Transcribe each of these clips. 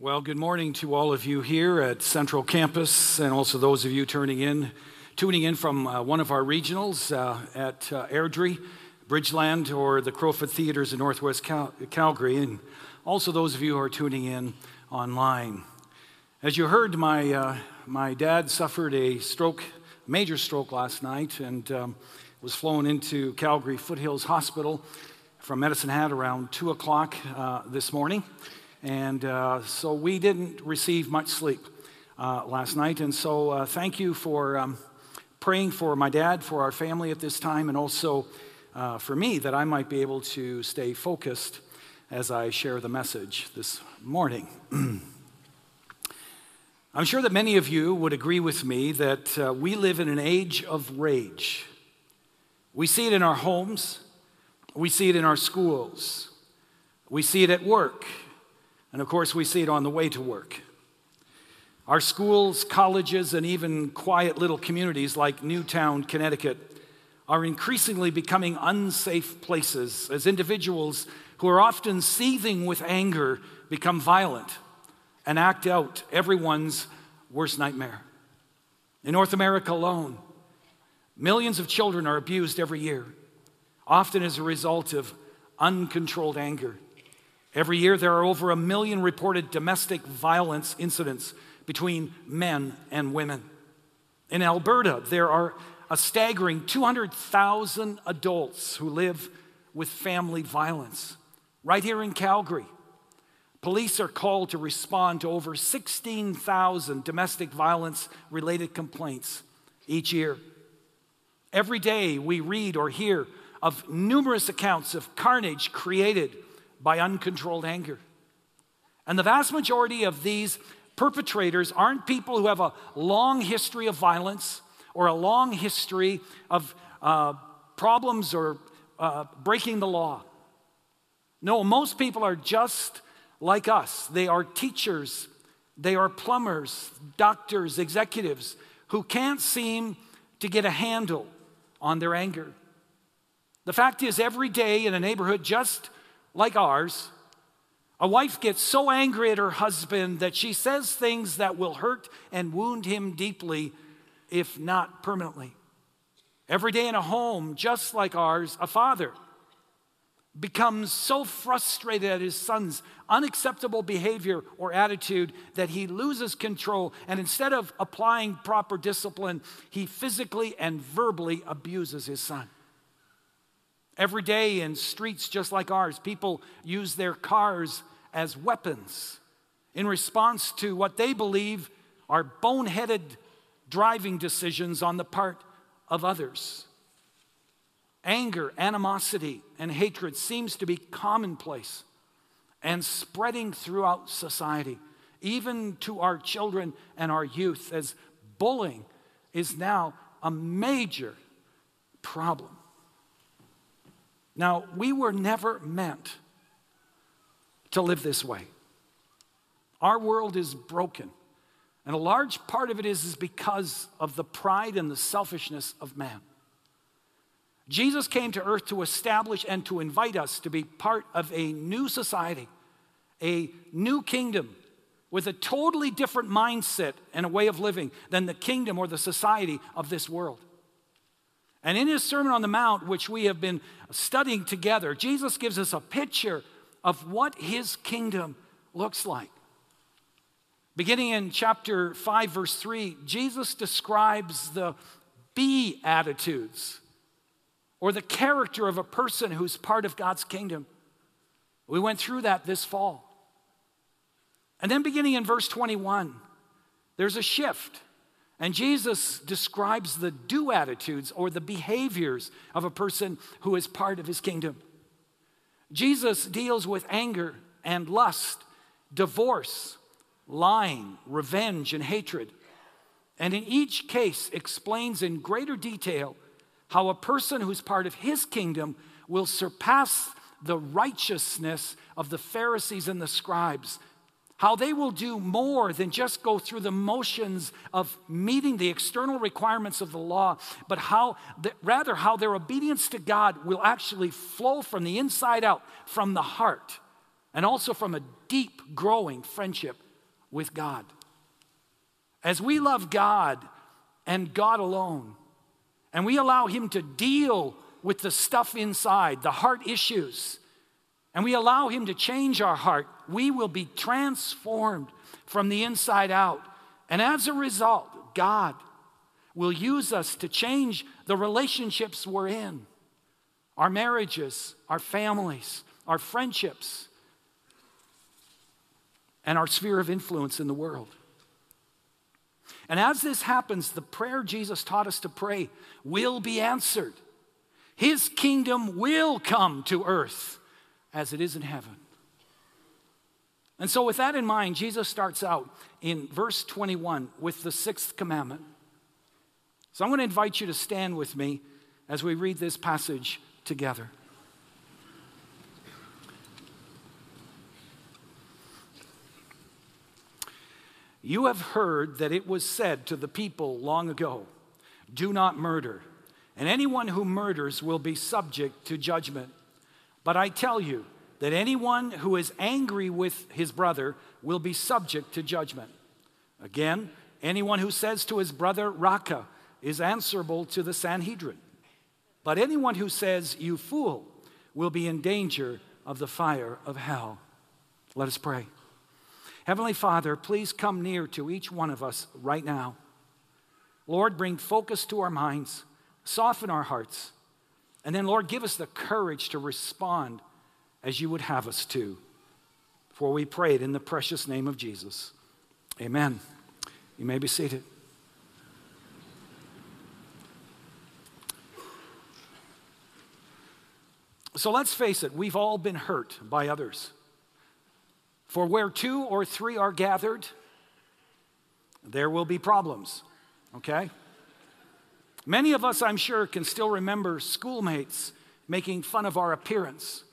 Well, good morning to all of you here at Central Campus, and also those of you turning in, tuning in from uh, one of our regionals uh, at uh, Airdrie, Bridgeland, or the Crowfoot Theaters in Northwest Cal- Calgary, and also those of you who are tuning in online. As you heard, my uh, my dad suffered a stroke, major stroke last night, and um, was flown into Calgary Foothills Hospital from Medicine Hat around two o'clock uh, this morning. And uh, so we didn't receive much sleep uh, last night. And so uh, thank you for um, praying for my dad, for our family at this time, and also uh, for me that I might be able to stay focused as I share the message this morning. I'm sure that many of you would agree with me that uh, we live in an age of rage. We see it in our homes, we see it in our schools, we see it at work, and of course, we see it on the way to work. Our schools, colleges, and even quiet little communities like Newtown, Connecticut, are increasingly becoming unsafe places as individuals who are often seething with anger become violent and act out everyone's worst nightmare. In North America alone, millions of children are abused every year, often as a result of uncontrolled anger. Every year, there are over a million reported domestic violence incidents between men and women. In Alberta, there are a staggering 200,000 adults who live with family violence. Right here in Calgary, police are called to respond to over 16,000 domestic violence related complaints each year. Every day, we read or hear of numerous accounts of carnage created by uncontrolled anger. And the vast majority of these perpetrators aren't people who have a long history of violence or a long history of uh, problems or uh, breaking the law. No, most people are just like us. They are teachers, they are plumbers, doctors, executives who can't seem to get a handle on their anger. The fact is, every day in a neighborhood just like ours, a wife gets so angry at her husband that she says things that will hurt and wound him deeply, if not permanently. Every day in a home just like ours, a father becomes so frustrated at his son's unacceptable behavior or attitude that he loses control. And instead of applying proper discipline, he physically and verbally abuses his son. Every day in streets just like ours, people use their cars as weapons in response to what they believe are boneheaded driving decisions on the part of others. Anger, animosity, and hatred seems to be commonplace and spreading throughout society, even to our children and our youth, as bullying is now a major problem. Now, we were never meant to live this way. Our world is broken. And a large part of it is, is because of the pride and the selfishness of man. Jesus came to earth to establish and to invite us to be part of a new society, a new kingdom with a totally different mindset and a way of living than the kingdom or the society of this world. And in his Sermon on the Mount, which we have been studying together, Jesus gives us a picture of what his kingdom looks like. Beginning in chapter 5, verse 3, Jesus describes the beatitudes or the character of a person who's part of God's kingdom. We went through that this fall. And then beginning in verse 21, there's a shift. And Jesus describes the do attitudes or the behaviors of a person who is part of his kingdom. Jesus deals with anger and lust, divorce, lying, revenge, and hatred. And in each case, explains in greater detail how a person who's part of his kingdom will surpass the righteousness of the Pharisees and the scribes how they will do more than just go through the motions of meeting the external requirements of the law, but how, rather, how their obedience to God will actually flow from the inside out, from the heart, and also from a deep growing friendship with God. As we love God and God alone, and we allow Him to deal with the stuff inside, the heart issues, and we allow Him to change our heart, we will be transformed from the inside out. And as a result, God will use us to change the relationships we're in our marriages, our families, our friendships, and our sphere of influence in the world. And as this happens, the prayer Jesus taught us to pray will be answered. His kingdom will come to earth as it is in heaven. And so, with that in mind, Jesus starts out in verse 21 with the sixth commandment. So, I'm going to invite you to stand with me as we read this passage together. You have heard that it was said to the people long ago, Do not murder, and anyone who murders will be subject to judgment. But I tell you, that anyone who is angry with his brother will be subject to judgment. Again, anyone who says to his brother, Raca, is answerable to the Sanhedrin. But anyone who says, You fool, will be in danger of the fire of hell. Let us pray. Heavenly Father, please come near to each one of us right now. Lord, bring focus to our minds, soften our hearts, and then, Lord, give us the courage to respond as you would have us to. For we pray it in the precious name of Jesus. Amen. You may be seated. So let's face it, we've all been hurt by others. For where two or three are gathered, there will be problems, okay? Many of us, I'm sure, can still remember schoolmates making fun of our appearance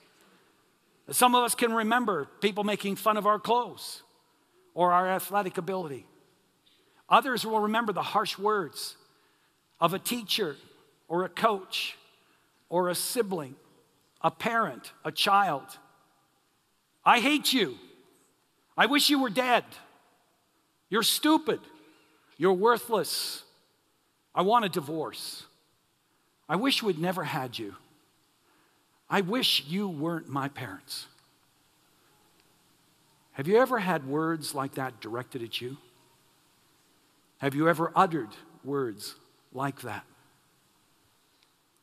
some of us can remember people making fun of our clothes or our athletic ability. Others will remember the harsh words of a teacher or a coach or a sibling, a parent, a child. I hate you. I wish you were dead. You're stupid. You're worthless. I want a divorce. I wish we'd never had you. I wish you weren't my parents. Have you ever had words like that directed at you? Have you ever uttered words like that?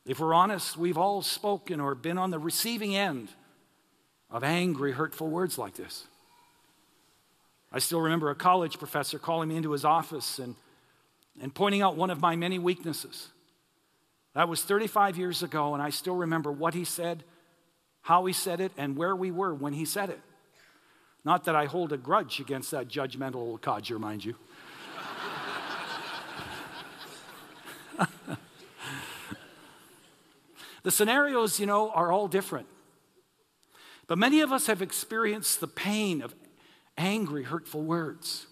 If we're honest, we've all spoken or been on the receiving end of angry, hurtful words like this. I still remember a college professor calling me into his office and, and pointing out one of my many weaknesses. That was 35 years ago, and I still remember what he said, how he said it, and where we were when he said it. Not that I hold a grudge against that judgmental old codger, mind you. the scenarios, you know, are all different. But many of us have experienced the pain of angry, hurtful words.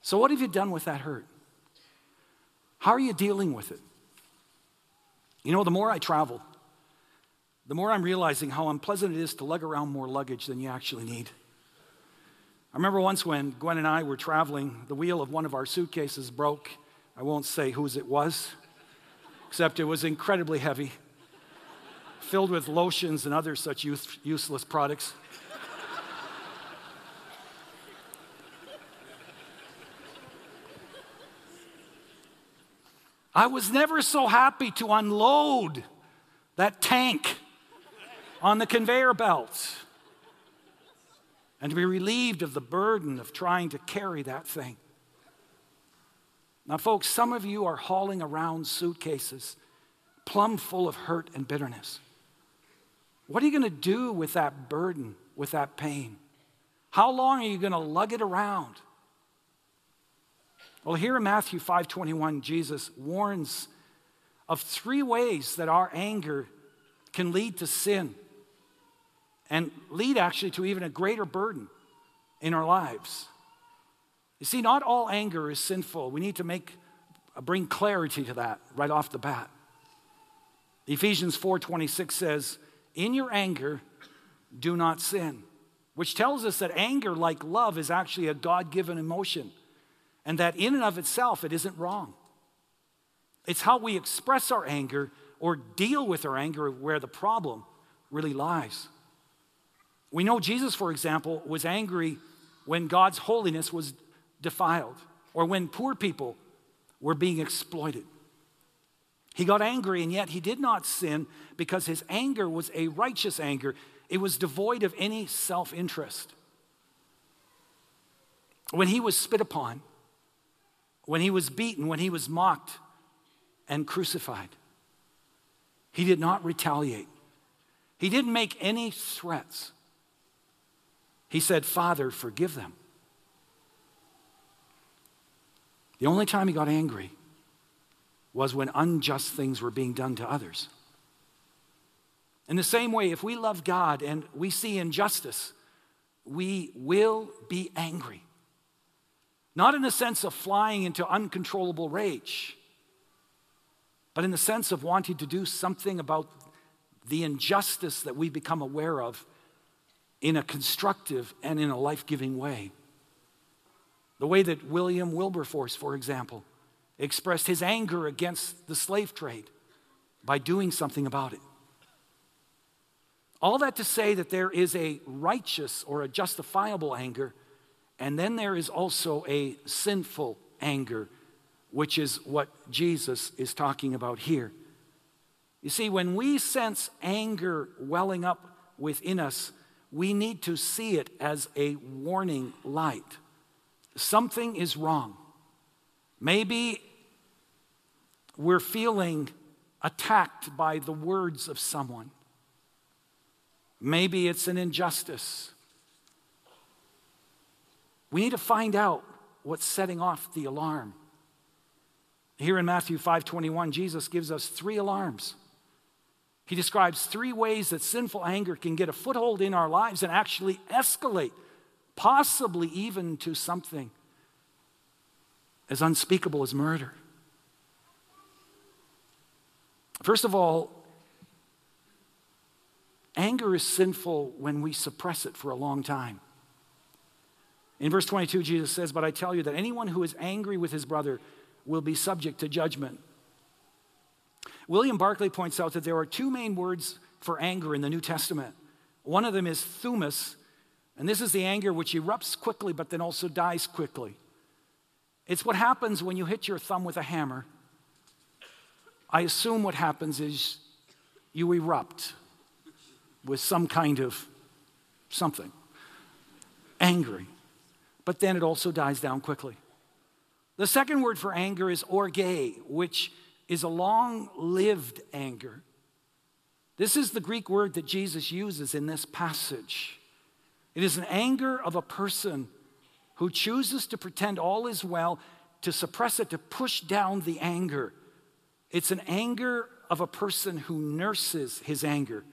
So, what have you done with that hurt? How are you dealing with it? You know, the more I travel, the more I'm realizing how unpleasant it is to lug around more luggage than you actually need. I remember once when Gwen and I were traveling, the wheel of one of our suitcases broke. I won't say whose it was, except it was incredibly heavy, filled with lotions and other such use- useless products. I was never so happy to unload that tank on the conveyor belt and to be relieved of the burden of trying to carry that thing. Now, folks, some of you are hauling around suitcases plumb full of hurt and bitterness. What are you going to do with that burden, with that pain? How long are you going to lug it around? Well, here in Matthew 5:21, Jesus warns of three ways that our anger can lead to sin and lead actually to even a greater burden in our lives. You see, not all anger is sinful. We need to make bring clarity to that right off the bat. Ephesians 4:26 says, "In your anger, do not sin." which tells us that anger, like love, is actually a God given emotion, and that in and of itself it isn't wrong. It's how we express our anger or deal with our anger where the problem really lies. We know Jesus, for example, was angry when God's holiness was defiled or when poor people were being exploited. He got angry, and yet he did not sin because his anger was a righteous anger. It was devoid of any self interest. When he was spit upon, when he was beaten, when he was mocked and crucified, he did not retaliate. He didn't make any threats. He said, Father, forgive them. The only time he got angry was when unjust things were being done to others. In the same way, if we love God and we see injustice, we will be angry. Not in the sense of flying into uncontrollable rage, but in the sense of wanting to do something about the injustice that we become aware of in a constructive and in a life giving way. The way that William Wilberforce, for example, expressed his anger against the slave trade by doing something about it. All that to say that there is a righteous or a justifiable anger, and then there is also a sinful anger, which is what Jesus is talking about here. You see, when we sense anger welling up within us, we need to see it as a warning light. Something is wrong. Maybe we're feeling attacked by the words of someone. Maybe it's an injustice. We need to find out what's setting off the alarm. Here in Matthew 5:21, Jesus gives us three alarms. He describes three ways that sinful anger can get a foothold in our lives and actually escalate, possibly even to something as unspeakable as murder. First of all, anger is sinful when we suppress it for a long time. In verse 22, Jesus says, But I tell you that anyone who is angry with his brother will be subject to judgment. William Barclay points out that there are two main words for anger in the New Testament. One of them is thumos, and this is the anger which erupts quickly but then also dies quickly. It's what happens when you hit your thumb with a hammer. I assume what happens is you erupt with some kind of something, angry, but then it also dies down quickly. The second word for anger is orge, which is a long lived anger. This is the Greek word that Jesus uses in this passage. It is an anger of a person who chooses to pretend all is well, to suppress it, to push down the anger. It's an anger of a person who nurses his anger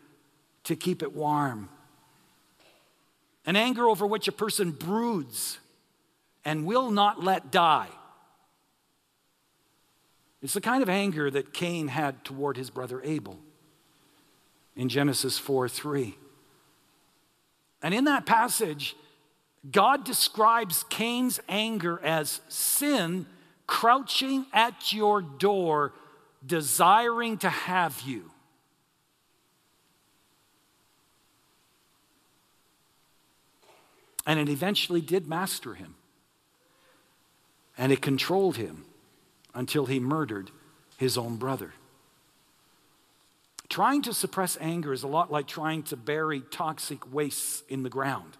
to keep it warm. An anger over which a person broods and will not let die. It's the kind of anger that Cain had toward his brother Abel in Genesis 4 3. And in that passage, God describes Cain's anger as sin crouching at your door, desiring to have you. And it eventually did master him. And it controlled him until he murdered his own brother. Trying to suppress anger is a lot like trying to bury toxic wastes in the ground.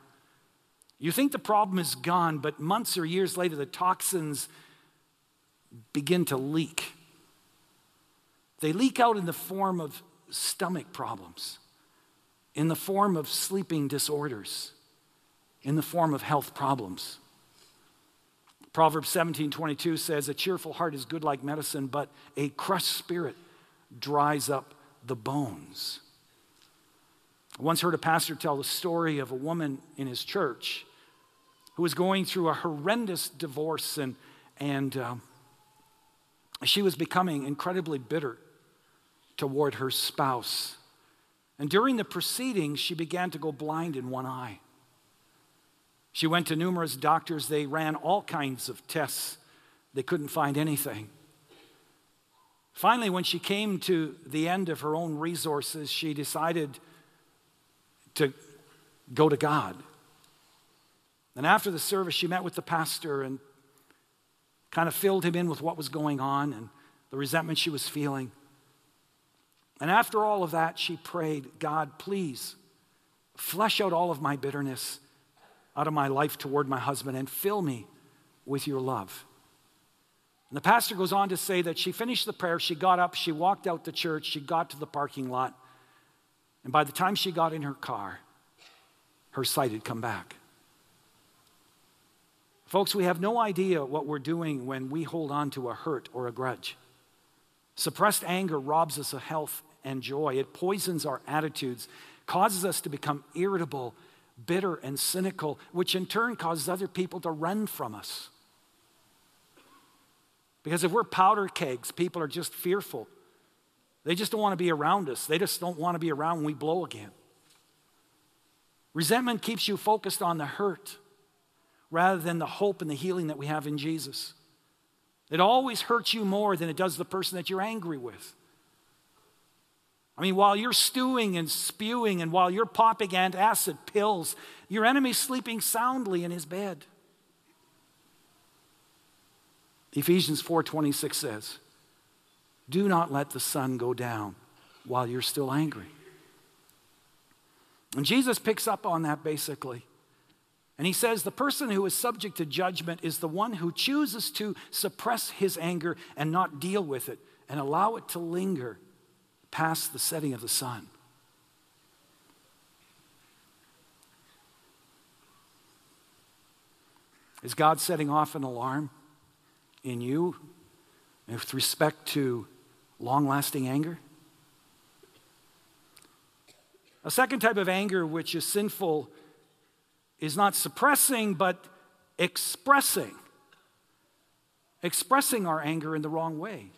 You think the problem is gone, but months or years later, the toxins begin to leak. They leak out in the form of stomach problems, in the form of sleeping disorders, in the form of health problems. Proverbs 17 22 says, A cheerful heart is good like medicine, but a crushed spirit dries up the bones. I once heard a pastor tell the story of a woman in his church who was going through a horrendous divorce and, and um, she was becoming incredibly bitter toward her spouse. And during the proceedings, she began to go blind in one eye. She went to numerous doctors. They ran all kinds of tests. They couldn't find anything. Finally, when she came to the end of her own resources, she decided to go to God. And after the service, she met with the pastor and kind of filled him in with what was going on and the resentment she was feeling. And after all of that, she prayed, God, please flesh out all of my bitterness out of my life toward my husband and fill me with your love. And the pastor goes on to say that she finished the prayer, she got up, she walked out the church, she got to the parking lot, and by the time she got in her car, her sight had come back. Folks, we have no idea what we're doing when we hold on to a hurt or a grudge. Suppressed anger robs us of health and joy. It poisons our attitudes, causes us to become irritable, bitter, and cynical, which in turn causes other people to run from us. Because if we're powder kegs, people are just fearful. They just don't want to be around us. They just don't want to be around when we blow again. Resentment keeps you focused on the hurt rather than the hope and the healing that we have in Jesus. It always hurts you more than it does the person that you're angry with. I mean, while you're stewing and spewing and while you're popping antacid pills, your enemy's sleeping soundly in his bed. Ephesians 4:26 says, "Do not let the sun go down while you're still angry." And Jesus picks up on that basically. And he says the person who is subject to judgment is the one who chooses to suppress his anger and not deal with it and allow it to linger past the setting of the sun. Is God setting off an alarm in you with respect to long lasting anger? A second type of anger, which is sinful, is not suppressing, but expressing. Expressing our anger in the wrong way.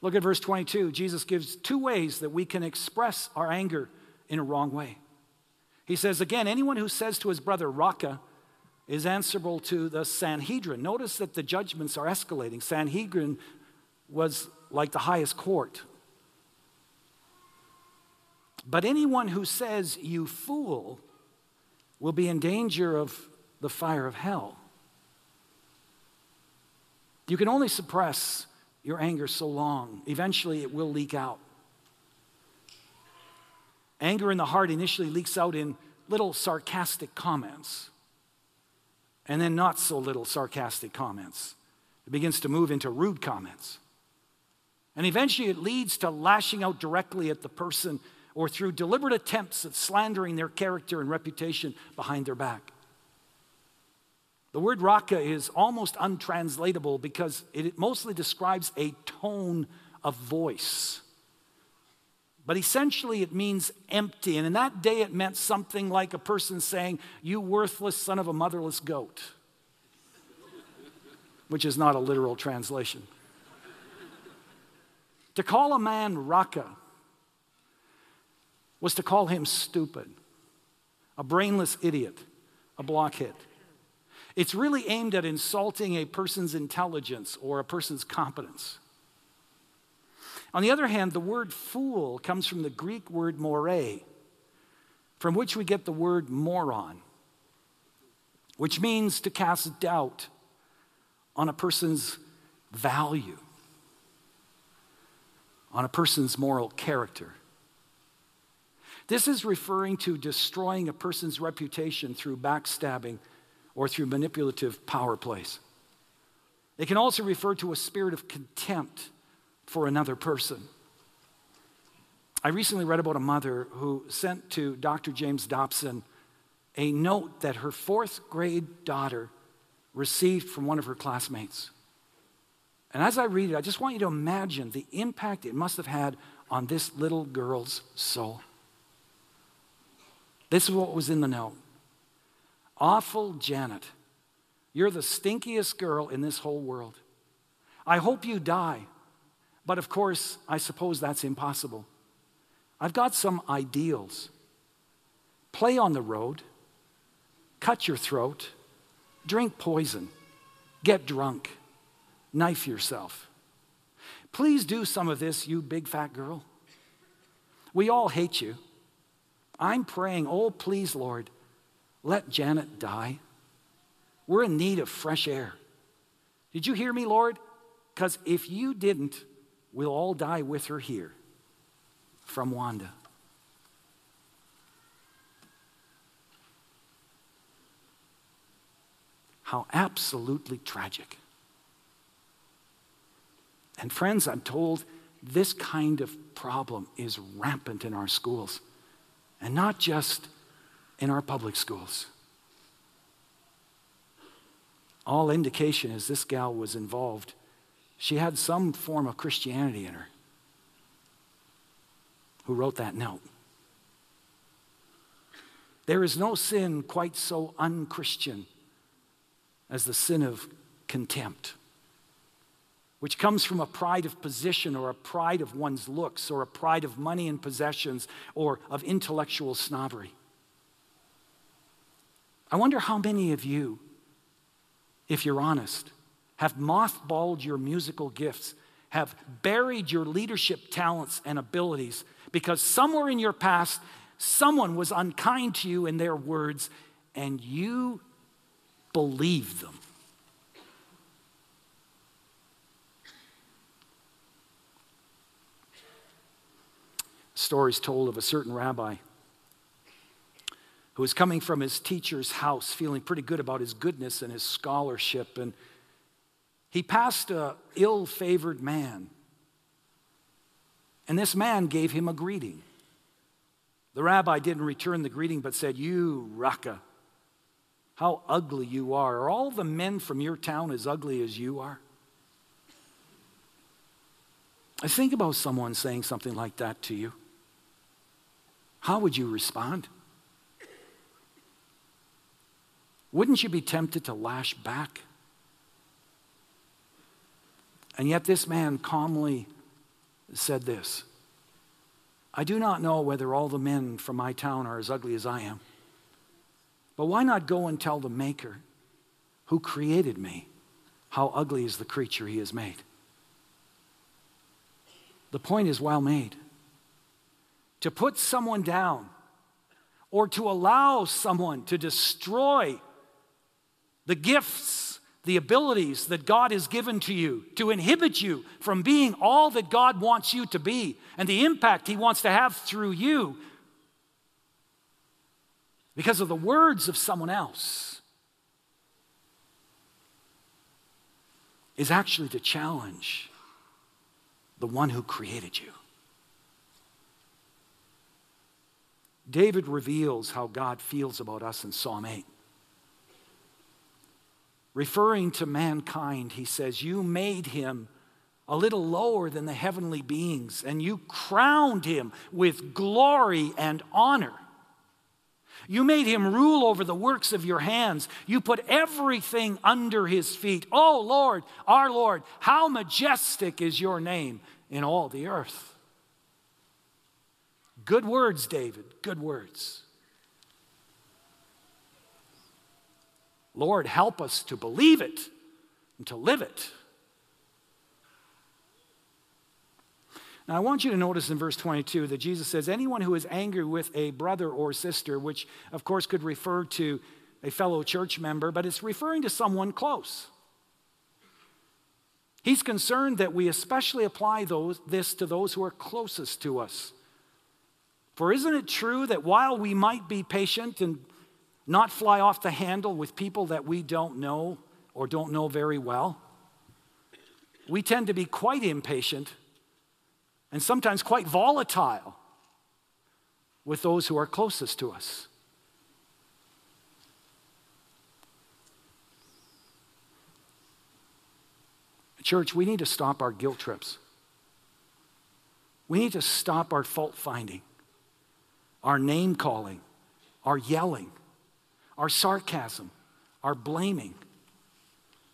Look at verse 22. Jesus gives two ways that we can express our anger in a wrong way. He says, again, anyone who says to his brother, Raca, is answerable to the Sanhedrin. Notice that the judgments are escalating. Sanhedrin was like the highest court. But anyone who says, you fool, will be in danger of the fire of hell. You can only suppress your anger so long. Eventually, it will leak out. Anger in the heart initially leaks out in little sarcastic comments, and then not so little sarcastic comments. It begins to move into rude comments. And eventually, it leads to lashing out directly at the person or through deliberate attempts at slandering their character and reputation behind their back. The word raca is almost untranslatable because it mostly describes a tone of voice. But essentially, it means empty. And in that day, it meant something like a person saying, You worthless son of a motherless goat, which is not a literal translation. to call a man raca was to call him stupid, a brainless idiot, a blockhead. It's really aimed at insulting a person's intelligence or a person's competence. On the other hand, the word fool comes from the Greek word more, from which we get the word moron, which means to cast doubt on a person's value, on a person's moral character. This is referring to destroying a person's reputation through backstabbing or through manipulative power plays. It can also refer to a spirit of contempt for another person. I recently read about a mother who sent to Dr. James Dobson a note that her fourth grade daughter received from one of her classmates. And as I read it, I just want you to imagine the impact it must have had on this little girl's soul. This is what was in the note Awful Janet, you're the stinkiest girl in this whole world. I hope you die, but of course, I suppose that's impossible. I've got some ideals. Play on the road, cut your throat, drink poison, get drunk, knife yourself. Please do some of this, you big fat girl. We all hate you. I'm praying, oh, please, Lord, let Janet die. We're in need of fresh air. Did you hear me, Lord? Because if you didn't, we'll all die with her here. From Wanda. How absolutely tragic. And friends, I'm told this kind of problem is rampant in our schools, and not just in our public schools. All indication is this gal was involved. She had some form of Christianity in her. Who wrote that note? There is no sin quite so unchristian as the sin of contempt, which comes from a pride of position or a pride of one's looks or a pride of money and possessions or of intellectual snobbery. I wonder how many of you, if you're honest, have mothballed your musical gifts, have buried your leadership talents and abilities because somewhere in your past, someone was unkind to you in their words and you believe them. Stories told of a certain rabbi who was coming from his teacher's house feeling pretty good about his goodness and his scholarship. And he passed a ill favored man. And this man gave him a greeting. The rabbi didn't return the greeting, but said, You, Raca, how ugly you are. Are all the men from your town as ugly as you are? I think about someone saying something like that to you. How would you respond? Wouldn't you be tempted to lash back? And yet, this man calmly said this I do not know whether all the men from my town are as ugly as I am. But why not go and tell the Maker who created me how ugly is the creature he has made? The point is well made. To put someone down or to allow someone to destroy the gifts, the abilities that God has given to you, to inhibit you from being all that God wants you to be and the impact He wants to have through you because of the words of someone else is actually to challenge the one who created you. David reveals how God feels about us in Psalm 8. Referring to mankind, he says, You made him a little lower than the heavenly beings, and you crowned him with glory and honor. You made him rule over the works of your hands. You put everything under his feet. Oh, Lord, our Lord, how majestic is your name in all the earth. Good words, David, good words. Lord, help us to believe it and to live it. Now, I want you to notice in verse 22 that Jesus says, Anyone who is angry with a brother or sister, which of course could refer to a fellow church member, but it's referring to someone close. He's concerned that we especially apply those, this to those who are closest to us. For isn't it true that while we might be patient and not fly off the handle with people that we don't know or don't know very well, we tend to be quite impatient and sometimes quite volatile with those who are closest to us. Church, we need to stop our guilt trips. We need to stop our fault finding, our name calling, our yelling, our sarcasm, our blaming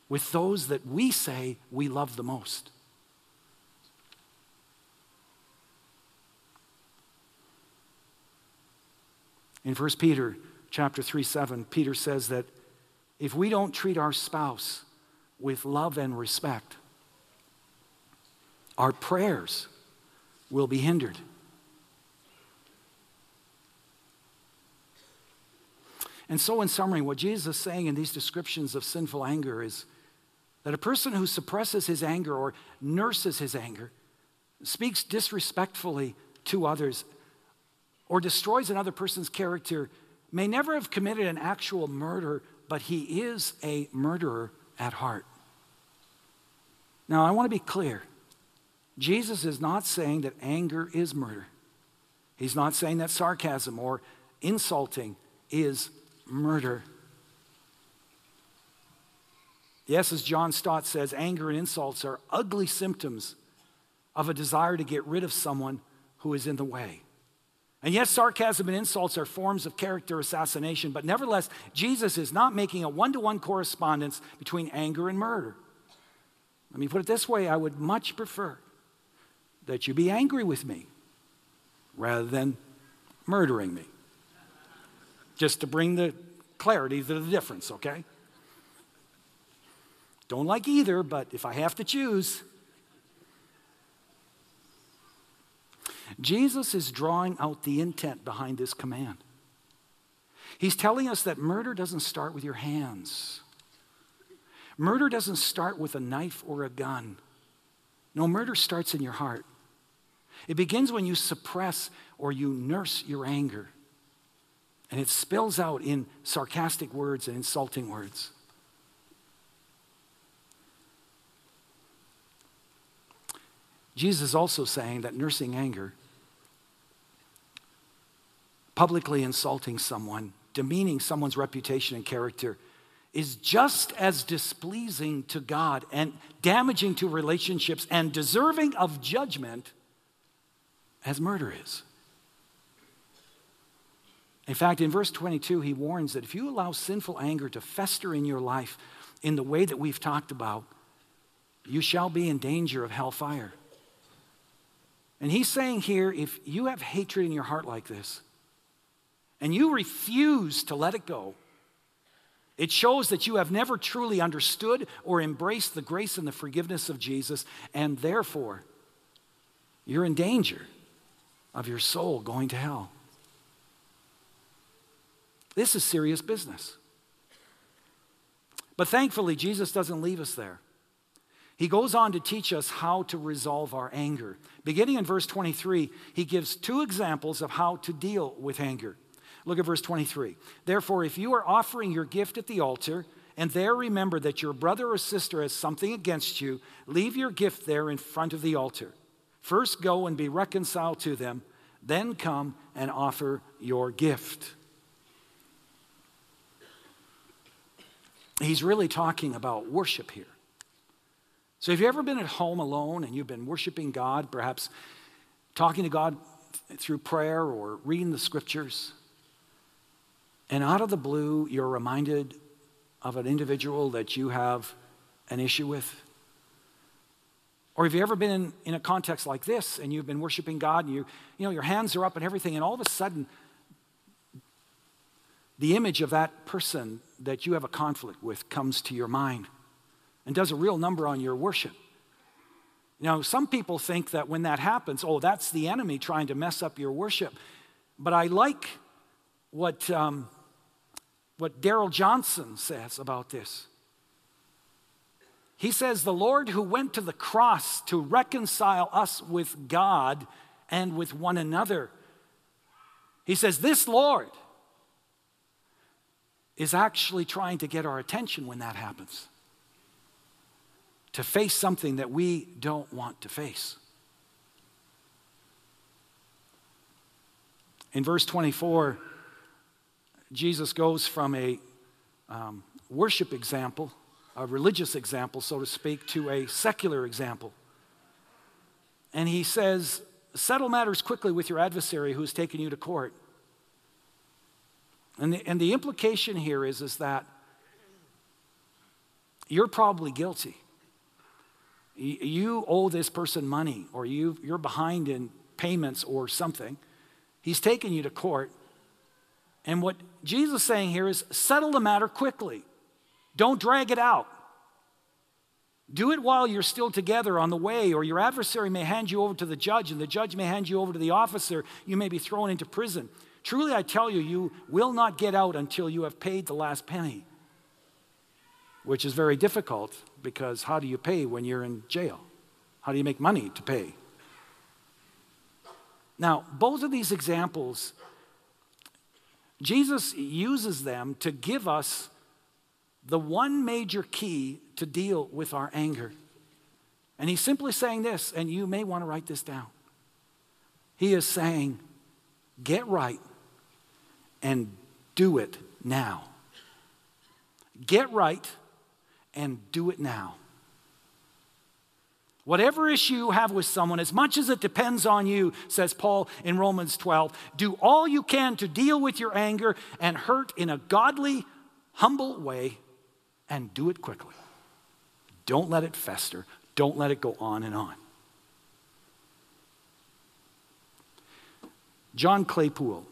with those that we say we love the most. In 1 Peter chapter 3 7, Peter says that if we don't treat our spouse with love and respect, our prayers will be hindered. And so, in summary, what Jesus is saying in these descriptions of sinful anger is that a person who suppresses his anger or nurses his anger, speaks disrespectfully to others, or destroys another person's character may never have committed an actual murder, but he is a murderer at heart. Now, I want to be clear. Jesus is not saying that anger is murder. He's not saying that sarcasm or insulting is murder. Yes, as John Stott says, anger and insults are ugly symptoms of a desire to get rid of someone who is in the way. And yes, sarcasm and insults are forms of character assassination, but nevertheless, Jesus is not making a one to one correspondence between anger and murder. Let me put it this way I would much prefer that you be angry with me rather than murdering me. Just to bring the clarity to the difference, okay? Don't like either, but if I have to choose, Jesus is drawing out the intent behind this command. He's telling us that murder doesn't start with your hands. Murder doesn't start with a knife or a gun. No, murder starts in your heart. It begins when you suppress or you nurse your anger. And it spills out in sarcastic words and insulting words. Jesus is also saying that nursing anger, publicly insulting someone, demeaning someone's reputation and character, is just as displeasing to God and damaging to relationships and deserving of judgment as murder is. In fact, in verse 22, he warns that if you allow sinful anger to fester in your life in the way that we've talked about, you shall be in danger of hellfire. And he's saying here if you have hatred in your heart like this, and you refuse to let it go, it shows that you have never truly understood or embraced the grace and the forgiveness of Jesus, and therefore, you're in danger of your soul going to hell. This is serious business. But thankfully, Jesus doesn't leave us there. He goes on to teach us how to resolve our anger. Beginning in verse 23, he gives two examples of how to deal with anger. Look at verse 23. Therefore, if you are offering your gift at the altar, and there remember that your brother or sister has something against you, leave your gift there in front of the altar. First go and be reconciled to them, then come and offer your gift. He's really talking about worship here. So, have you ever been at home alone and you've been worshiping God, perhaps talking to God through prayer or reading the scriptures, and out of the blue, you're reminded of an individual that you have an issue with? Or have you ever been in, in a context like this and you've been worshiping God and you, you know, your hands are up and everything, and all of a sudden, the image of that person that you have a conflict with comes to your mind? and does a real number on your worship. Now, some people think that when that happens, oh, that's the enemy trying to mess up your worship. But I like what, um, what Darrell Johnson says about this. He says, The Lord who went to the cross to reconcile us with God and with one another. He says, This Lord is actually trying to get our attention when that happens to face something that we don't want to face. In verse 24, Jesus goes from a um, worship example, a religious example, so to speak, to a secular example. And he says, Settle matters quickly with your adversary who has taken you to court. And the, and the implication here is, is that you're probably guilty you owe this person money or you, you're behind in payments or something. He's taken you to court. And what Jesus is saying here is settle the matter quickly. Don't drag it out. Do it while you're still together on the way, or your adversary may hand you over to the judge, and the judge may hand you over to the officer. You may be thrown into prison. Truly, I tell you, you will not get out until you have paid the last penny, which is very difficult because how do you pay when you're in jail? How do you make money to pay? Now, both of these examples, Jesus uses them to give us the one major key to deal with our anger. And he's simply saying this, and you may want to write this down. He is saying, get right and do it now. Get right and do it now. Whatever issue you have with someone, as much as it depends on you, says Paul in Romans 12, do all you can to deal with your anger and hurt in a godly, humble way, and do it quickly. Don't let it fester. Don't let it go on and on. John Claypool,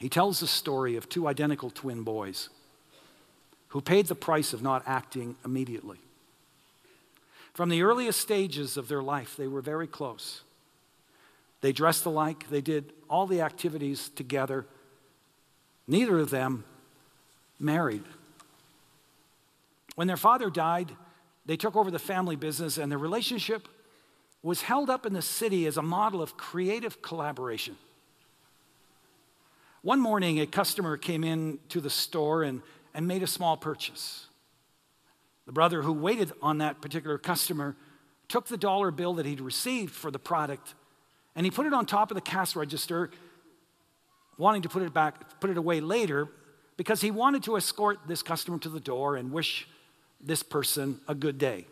he tells the story of two identical twin boys who paid the price of not acting immediately. From the earliest stages of their life, they were very close. They dressed alike, they did all the activities together. Neither of them married. When their father died, they took over the family business, and their relationship was held up in the city as a model of creative collaboration. One morning, a customer came in to the store and, and made a small purchase. The brother who waited on that particular customer took the dollar bill that he'd received for the product and he put it on top of the cash register, wanting to put it back, put it away later, because he wanted to escort this customer to the door and wish this person a good day.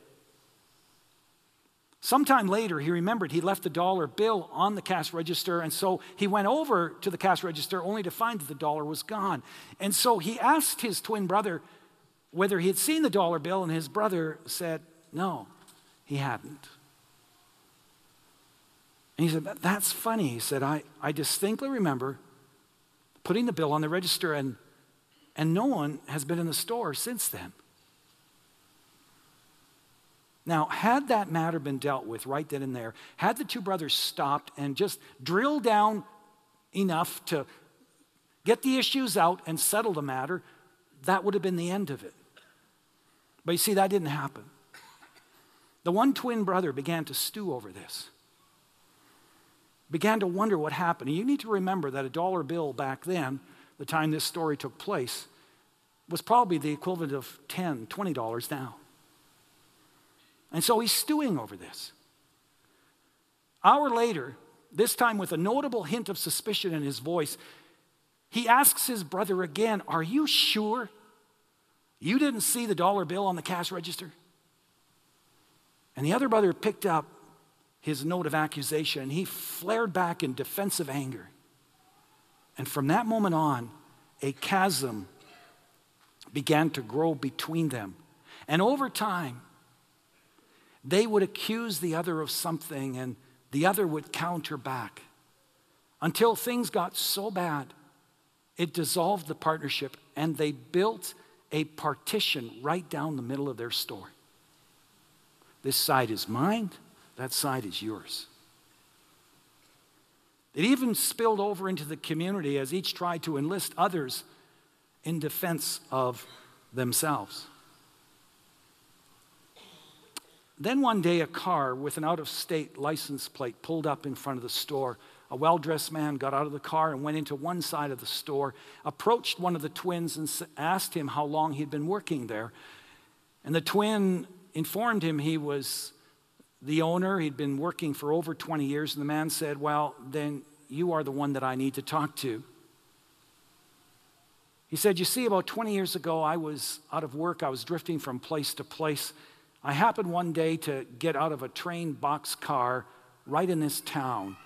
Sometime later, he remembered he left the dollar bill on the cash register, and so he went over to the cash register only to find that the dollar was gone. And so he asked his twin brother whether he had seen the dollar bill, and his brother said, No, he hadn't. And he said, That's funny. He said, I, I distinctly remember putting the bill on the register, and, and no one has been in the store since then. Now, had that matter been dealt with right then and there, had the two brothers stopped and just drilled down enough to get the issues out and settle the matter, that would have been the end of it. But you see, that didn't happen. The one twin brother began to stew over this, began to wonder what happened. And you need to remember that a dollar bill back then, the time this story took place, was probably the equivalent of $10, $20 now. And so he's stewing over this. Hour later, this time with a notable hint of suspicion in his voice, he asks his brother again, Are you sure you didn't see the dollar bill on the cash register? And the other brother picked up his note of accusation and he flared back in defensive anger. And from that moment on, a chasm began to grow between them. And over time, they would accuse the other of something and the other would counter back until things got so bad, it dissolved the partnership and they built a partition right down the middle of their story. This side is mine, that side is yours. It even spilled over into the community as each tried to enlist others in defense of themselves. Then one day, a car with an out of state license plate pulled up in front of the store a well dressed man got out of the car and went into one side of the store, approached one of the twins and asked him how long he'd been working there. And the twin informed him he was the owner, he'd been working for over 20 years. And the man said, Well, then you are the one that I need to talk to. He said, You see, about 20 years ago, I was out of work. I was drifting from place to place. I happened one day to get out of a train box car right in this town.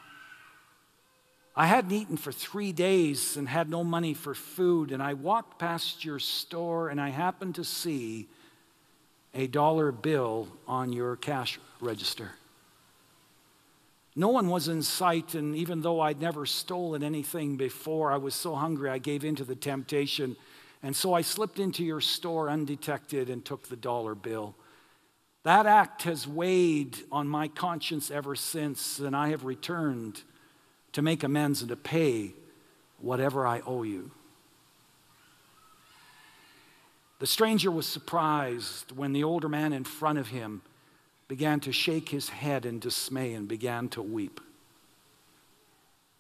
I hadn't eaten for three days and had no money for food, and I walked past your store and I happened to see a dollar bill on your cash register. No one was in sight, and even though I'd never stolen anything before, I was so hungry I gave in to the temptation. And so I slipped into your store undetected and took the dollar bill. That act has weighed on my conscience ever since, and I have returned to make amends and to pay whatever I owe you. The stranger was surprised when the older man in front of him began to shake his head in dismay and began to weep.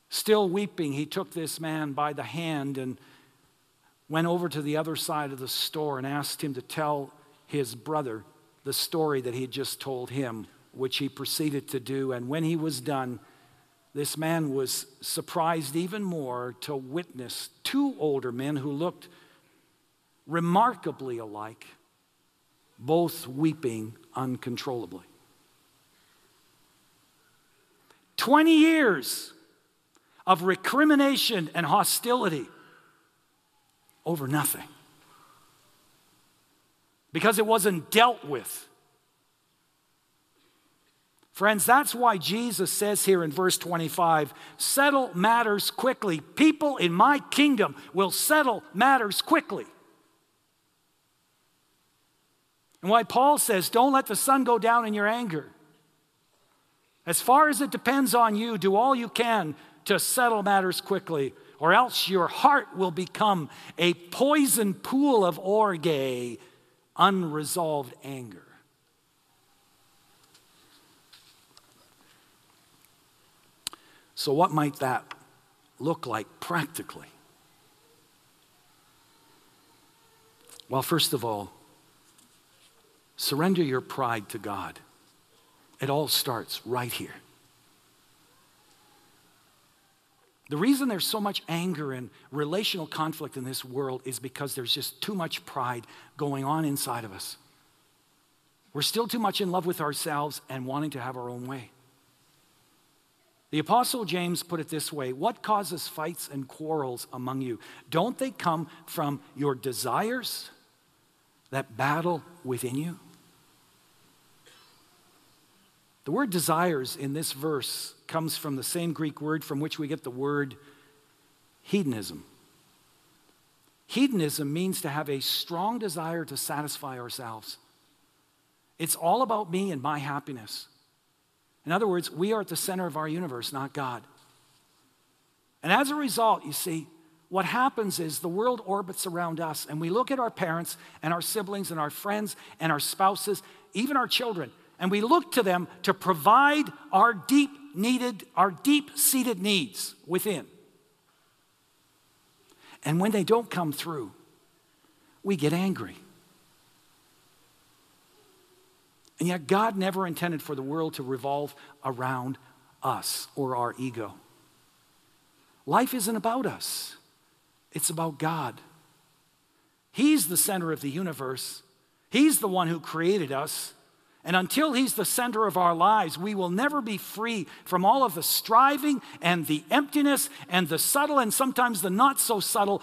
Still weeping, he took this man by the hand and went over to the other side of the store and asked him to tell his brother the story that he had just told him, which he proceeded to do. And when he was done, this man was surprised even more to witness two older men who looked remarkably alike both weeping uncontrollably. 20 years of recrimination and hostility over nothing because it wasn't dealt with. Friends, that's why Jesus says here in verse 25 settle matters quickly. People in my kingdom will settle matters quickly. And why Paul says, don't let the sun go down in your anger. As far as it depends on you, do all you can to settle matters quickly, or else your heart will become a poison pool of orge, unresolved anger. So, what might that look like practically? Well, first of all, Surrender your pride to God. It all starts right here. The reason there's so much anger and relational conflict in this world is because there's just too much pride going on inside of us. We're still too much in love with ourselves and wanting to have our own way. The Apostle James put it this way What causes fights and quarrels among you? Don't they come from your desires that battle within you? The word desires in this verse comes from the same Greek word from which we get the word hedonism. Hedonism means to have a strong desire to satisfy ourselves. It's all about me and my happiness. In other words, we are at the center of our universe, not God. And as a result, you see, what happens is the world orbits around us, and we look at our parents and our siblings and our friends and our spouses, even our children, and we look to them to provide our deep needed, our deep seated needs within. And when they don't come through, we get angry. And yet, God never intended for the world to revolve around us or our ego. Life isn't about us, it's about God. He's the center of the universe, He's the one who created us. And until He's the center of our lives, we will never be free from all of the striving and the emptiness and the subtle and sometimes the not so subtle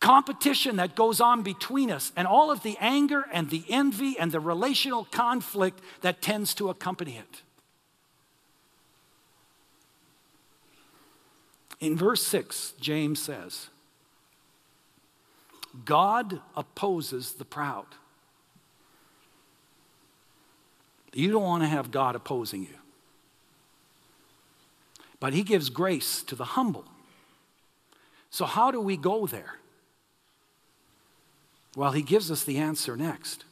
competition that goes on between us and all of the anger and the envy and the relational conflict that tends to accompany it. In verse 6, James says, God opposes the proud. You don't want to have God opposing you. But He gives grace to the humble. So, how do we go there? Well, He gives us the answer next.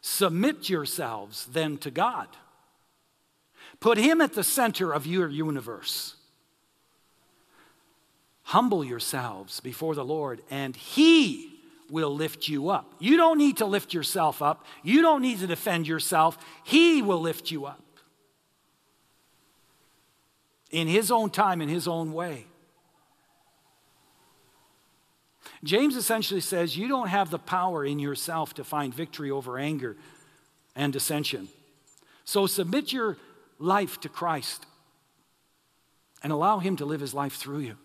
Submit yourselves then to God. Put Him at the center of your universe. Humble yourselves before the Lord, and He will lift you up. You don't need to lift yourself up. You don't need to defend yourself. He will lift you up in His own time, in His own way. James essentially says you don't have the power in yourself to find victory over anger and dissension. So submit your life to Christ and allow Him to live His life through you.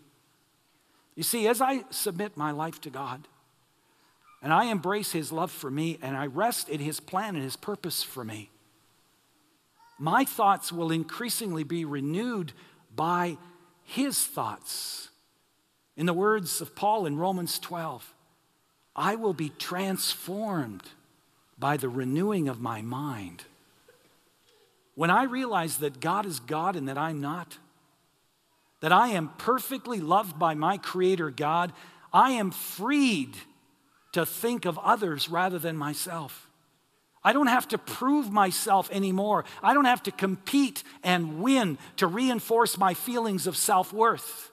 You see, as I submit my life to God, and I embrace His love for me, and I rest in His plan and His purpose for me. my thoughts will increasingly be renewed by his thoughts. In the words of Paul in Romans 12, I will be transformed by the renewing of my mind. When I realize that God is God and that I'm not, that I am perfectly loved by my Creator God, I am freed to think of others rather than myself. I don't have to prove myself anymore. I don't have to compete and win to reinforce my feelings of self worth.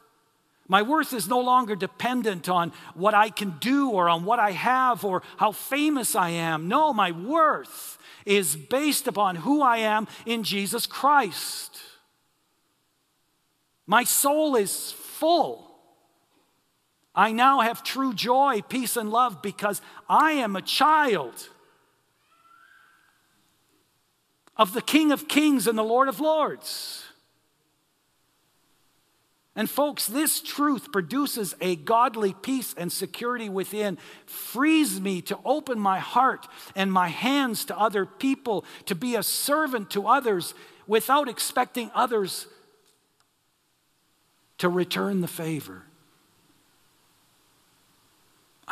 My worth is no longer dependent on what I can do or on what I have or how famous I am. No, my worth is based upon who I am in Jesus Christ. My soul is full. I now have true joy, peace, and love because I am a child of the King of Kings and the Lord of Lords. And, folks, this truth produces a godly peace and security within, frees me to open my heart and my hands to other people, to be a servant to others without expecting others to return the favor.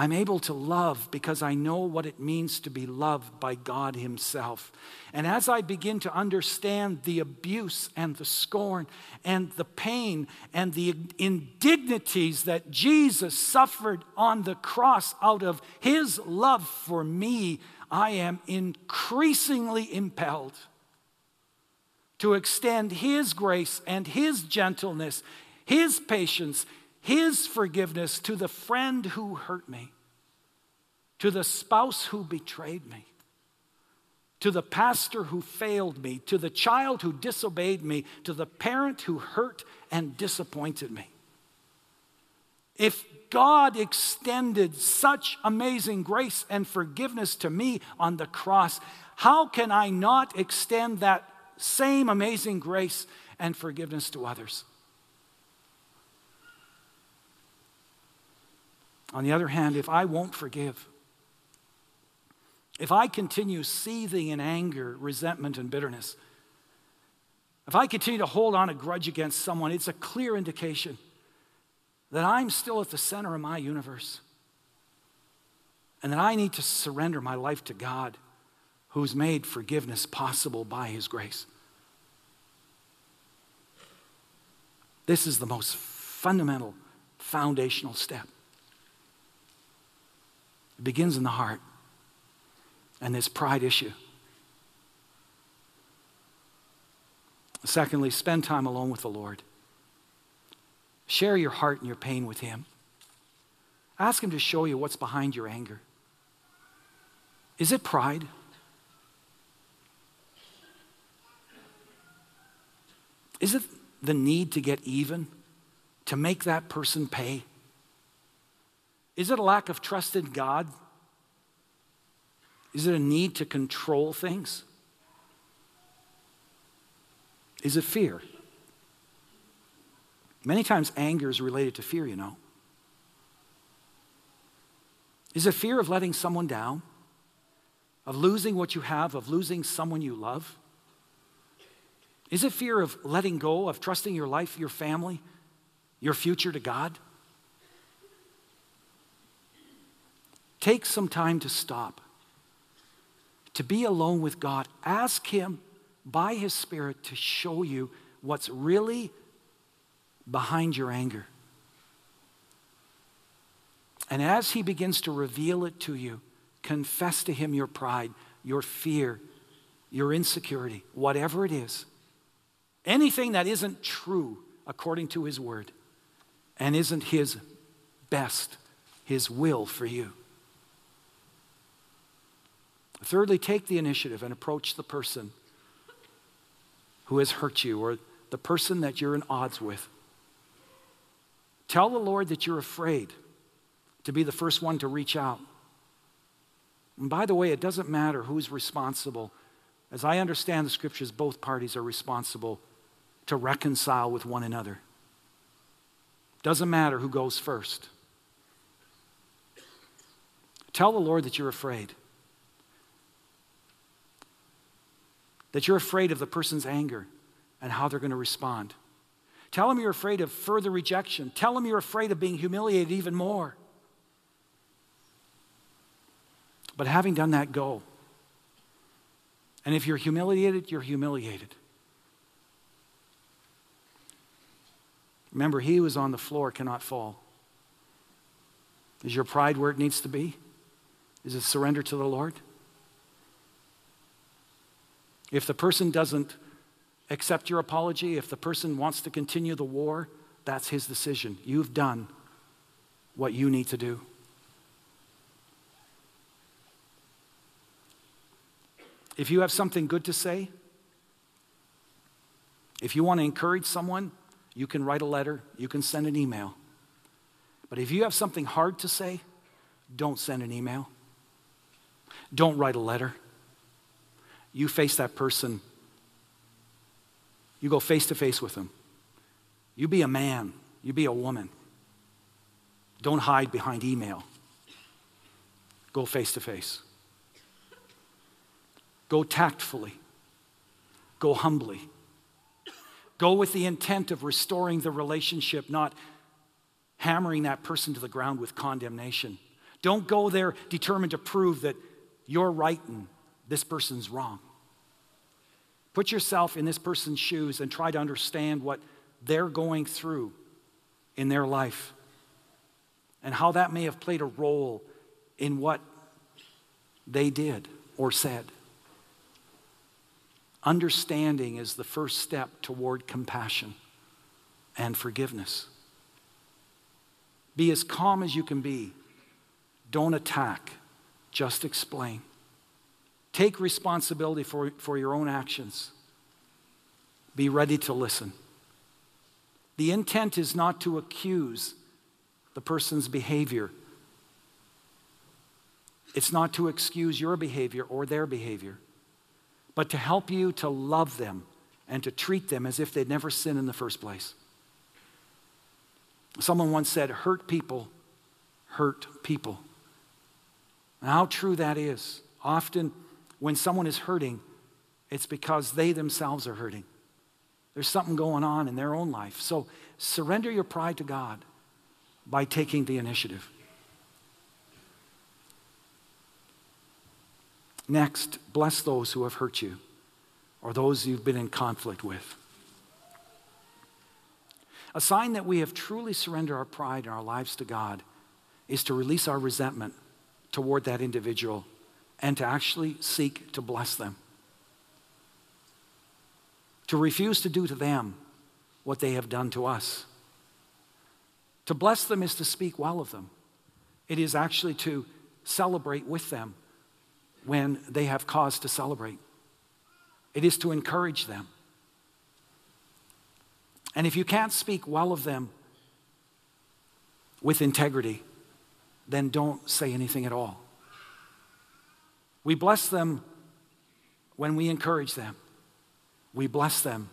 I'm able to love because I know what it means to be loved by God Himself. And as I begin to understand the abuse and the scorn and the pain and the indignities that Jesus suffered on the cross out of His love for me, I am increasingly impelled to extend His grace and His gentleness, His patience, his forgiveness to the friend who hurt me, to the spouse who betrayed me, to the pastor who failed me, to the child who disobeyed me, to the parent who hurt and disappointed me. If God extended such amazing grace and forgiveness to me on the cross, how can I not extend that same amazing grace and forgiveness to others? On the other hand, if I won't forgive, if I continue seething in anger, resentment, and bitterness, if I continue to hold on a grudge against someone, it's a clear indication that I'm still at the center of my universe and that I need to surrender my life to God who's made forgiveness possible by His grace. This is the most fundamental, foundational step. It begins in the heart and this pride issue. Secondly, spend time alone with the Lord. Share your heart and your pain with Him. Ask Him to show you what's behind your anger. Is it pride? Is it the need to get even, to make that person pay? Is it a lack of trust in God? Is it a need to control things? Is it fear? Many times anger is related to fear, you know. Is it fear of letting someone down? Of losing what you have, of losing someone you love? Is it fear of letting go, of trusting your life, your family, your future to God? Take some time to stop, to be alone with God. Ask Him by His Spirit to show you what's really behind your anger. And as He begins to reveal it to you, confess to Him your pride, your fear, your insecurity, whatever it is. Anything that isn't true according to His Word and isn't His best, His will for you. Thirdly, take the initiative and approach the person who has hurt you or the person that you're in odds with. Tell the Lord that you're afraid to be the first one to reach out. And by the way, it doesn't matter who's responsible. As I understand the scriptures, both parties are responsible to reconcile with one another. Doesn't matter who goes first. Tell the Lord that you're afraid. That you're afraid of the person's anger and how they're going to respond. Tell them you're afraid of further rejection. Tell them you're afraid of being humiliated even more. But having done that, go. And if you're humiliated, you're humiliated. Remember, he who is on the floor cannot fall. Is your pride where it needs to be? Is it surrender to the Lord? If the person doesn't accept your apology, if the person wants to continue the war, that's his decision. You've done what you need to do. If you have something good to say, if you want to encourage someone, you can write a letter, you can send an email. But if you have something hard to say, don't send an email. Don't write a letter. You face that person. You go face to face with them. You be a man. You be a woman. Don't hide behind email. Go face to face. Go tactfully. Go humbly. Go with the intent of restoring the relationship, not hammering that person to the ground with condemnation. Don't go there determined to prove that you're right and this person's wrong. Put yourself in this person's shoes and try to understand what they're going through in their life and how that may have played a role in what they did or said. Understanding is the first step toward compassion and forgiveness. Be as calm as you can be. Don't attack, just explain. Take responsibility for, for your own actions. Be ready to listen. The intent is not to accuse the person's behavior. It's not to excuse your behavior or their behavior but to help you to love them and to treat them as if they'd never sinned in the first place. Someone once said, Hurt people hurt people. And how true that is. Often, when someone is hurting, it's because they themselves are hurting. There's something going on in their own life. So surrender your pride to God by taking the initiative. Next, bless those who have hurt you or those you've been in conflict with. A sign that we have truly surrendered our pride and our lives to God is to release our resentment toward that individual and to actually seek to bless them. To refuse to do to them what they have done to us. To bless them is to speak well of them, it is actually to celebrate with them when they have cause to celebrate. It is to encourage them. And if you can't speak well of them with integrity, then don't say anything at all. We bless them when we encourage them. We bless them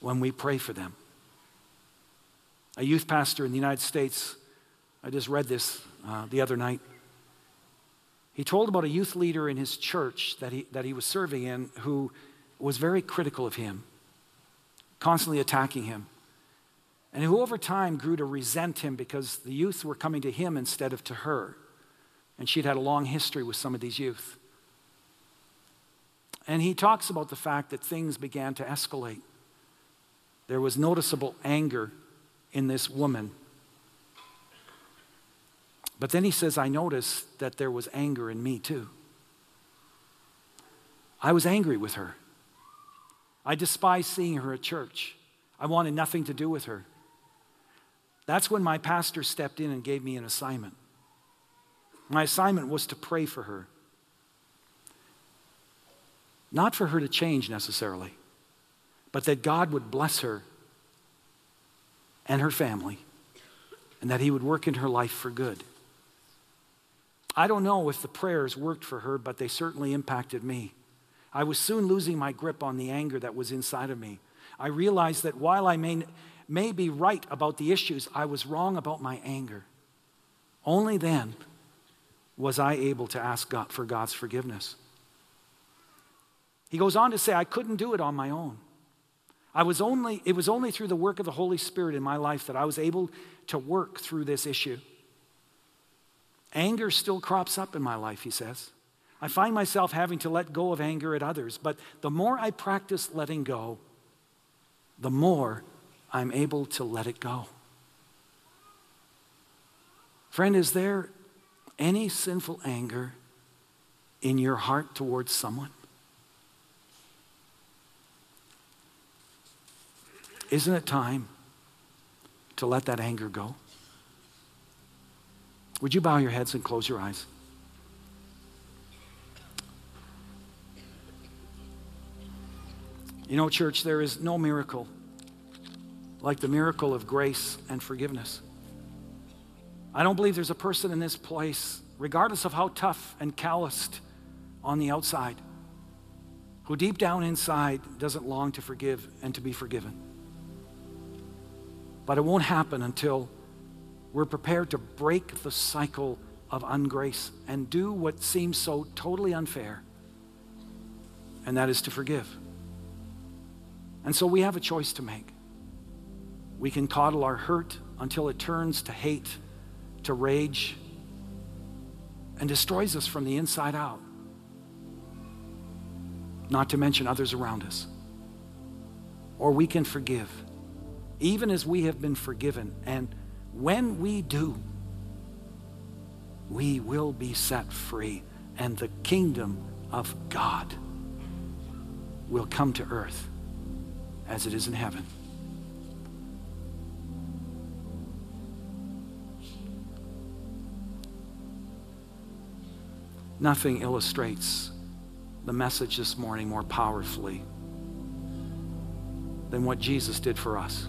when we pray for them. A youth pastor in the United States, I just read this uh, the other night. He told about a youth leader in his church that he, that he was serving in who was very critical of him, constantly attacking him, and who over time grew to resent him because the youth were coming to him instead of to her. And she'd had a long history with some of these youth. And he talks about the fact that things began to escalate. There was noticeable anger in this woman but then he says, I noticed that there was anger in me too. I was angry with her. I despised seeing her at church. I wanted nothing to do with her. That's when my pastor stepped in and gave me an assignment. My assignment was to pray for her. Not for her to change necessarily, but that God would bless her and her family, and that He would work in her life for good. I don't know if the prayers worked for her, but they certainly impacted me. I was soon losing my grip on the anger that was inside of me. I realized that while I may, may be right about the issues, I was wrong about my anger. Only then was I able to ask God for God's forgiveness. He goes on to say, I couldn't do it on my own. I was only, it was only through the work of the Holy Spirit in my life that I was able to work through this issue. Anger still crops up in my life, he says. I find myself having to let go of anger at others, but the more I practice letting go, the more I'm able to let it go. Friend, is there any sinful anger in your heart towards someone? Isn't it time to let that anger go? Would you bow your heads and close your eyes? You know, church, there is no miracle like the miracle of grace and forgiveness. I don't believe there's a person in this place, regardless of how tough and calloused on the outside, who deep down inside doesn't long to forgive and to be forgiven. But it won't happen until we're prepared to break the cycle of ungrace and do what seems so totally unfair, and that is to forgive. And so we have a choice to make. We can coddle our hurt until it turns to hate, to rage, and destroys us from the inside out, not to mention others around us. Or we can forgive, even as we have been forgiven. And when we do, we will be set free, and the kingdom of God will come to earth as it is in heaven. Nothing illustrates the message this morning more powerfully than what Jesus did for us.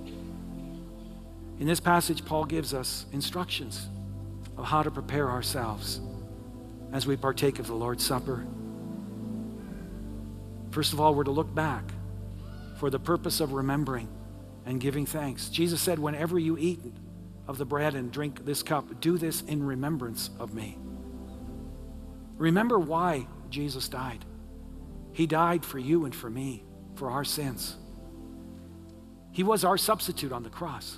In this passage, Paul gives us instructions of how to prepare ourselves as we partake of the Lord's Supper. First of all, we're to look back for the purpose of remembering and giving thanks. Jesus said, Whenever you eat of the bread and drink this cup, do this in remembrance of me. Remember why Jesus died. He died for you and for me, for our sins. He was our substitute on the cross.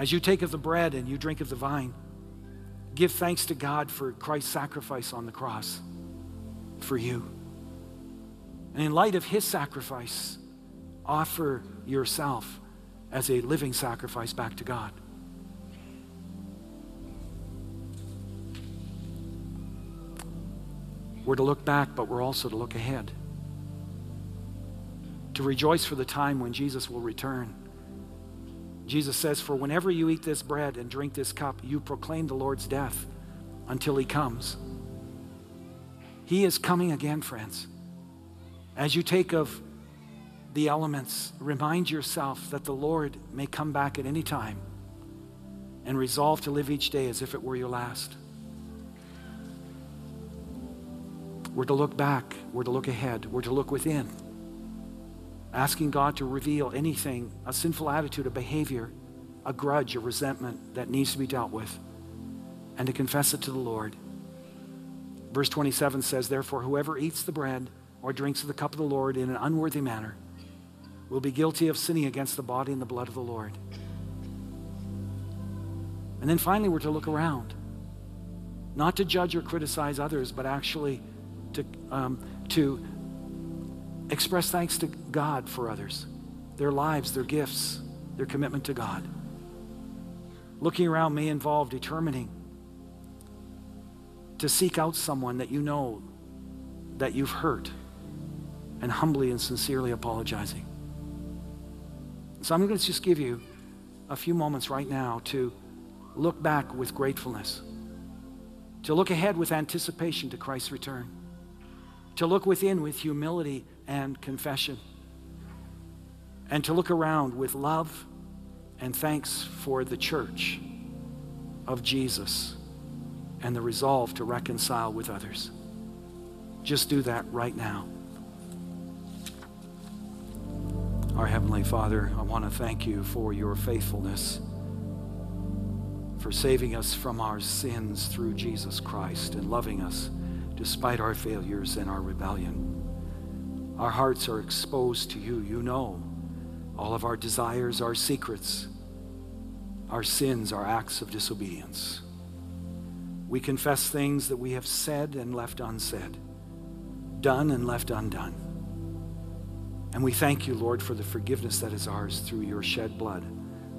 As you take of the bread and you drink of the vine, Give thanks to God for Christ's sacrifice on the cross for you. And in light of his sacrifice, offer yourself as a living sacrifice back to God. We're to look back, but we're also to look ahead. To rejoice for the time when Jesus will return Jesus says, For whenever you eat this bread and drink this cup, you proclaim the Lord's death until he comes. He is coming again, friends. As you take of the elements, remind yourself that the Lord may come back at any time and resolve to live each day as if it were your last. We're to look back, we're to look ahead, we're to look within asking God to reveal anything, a sinful attitude, a behavior, a grudge, a resentment that needs to be dealt with, and to confess it to the Lord. Verse 27 says, Therefore, whoever eats the bread or drinks of the cup of the Lord in an unworthy manner will be guilty of sinning against the body and the blood of the Lord. And then finally, we're to look around, not to judge or criticize others, but actually to, um, to express thanks to God for others, their lives, their gifts, their commitment to God. Looking around may involve determining to seek out someone that you know that you've hurt and humbly and sincerely apologizing. So I'm going to just give you a few moments right now to look back with gratefulness, to look ahead with anticipation to Christ's return to look within with humility and confession, and to look around with love and thanks for the church of Jesus and the resolve to reconcile with others. Just do that right now. Our Heavenly Father, I want to thank you for your faithfulness, for saving us from our sins through Jesus Christ and loving us despite our failures and our rebellion. Our hearts are exposed to you. You know all of our desires, our secrets, our sins, our acts of disobedience. We confess things that we have said and left unsaid, done and left undone. And we thank you, Lord, for the forgiveness that is ours through your shed blood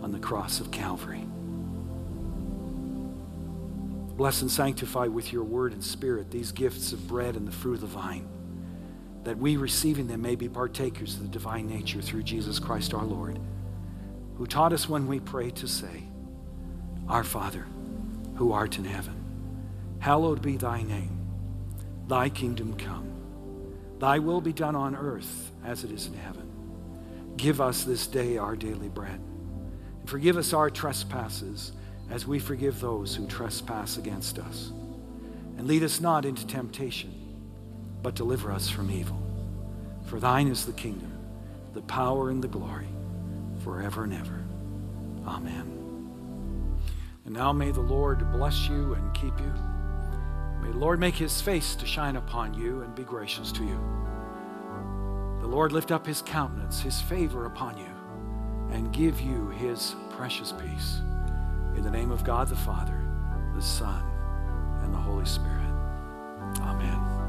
on the cross of Calvary. Bless and sanctify with your word and spirit these gifts of bread and the fruit of the vine, that we receiving them may be partakers of the divine nature through Jesus Christ our Lord, who taught us when we pray to say, Our Father, who art in heaven, hallowed be thy name. Thy kingdom come. Thy will be done on earth as it is in heaven. Give us this day our daily bread. And forgive us our trespasses as we forgive those who trespass against us. And lead us not into temptation, but deliver us from evil. For thine is the kingdom, the power, and the glory, forever and ever. Amen. And now may the Lord bless you and keep you. May the Lord make his face to shine upon you and be gracious to you. The Lord lift up his countenance, his favor upon you, and give you his precious peace. In the name of God the Father, the Son, and the Holy Spirit. Amen.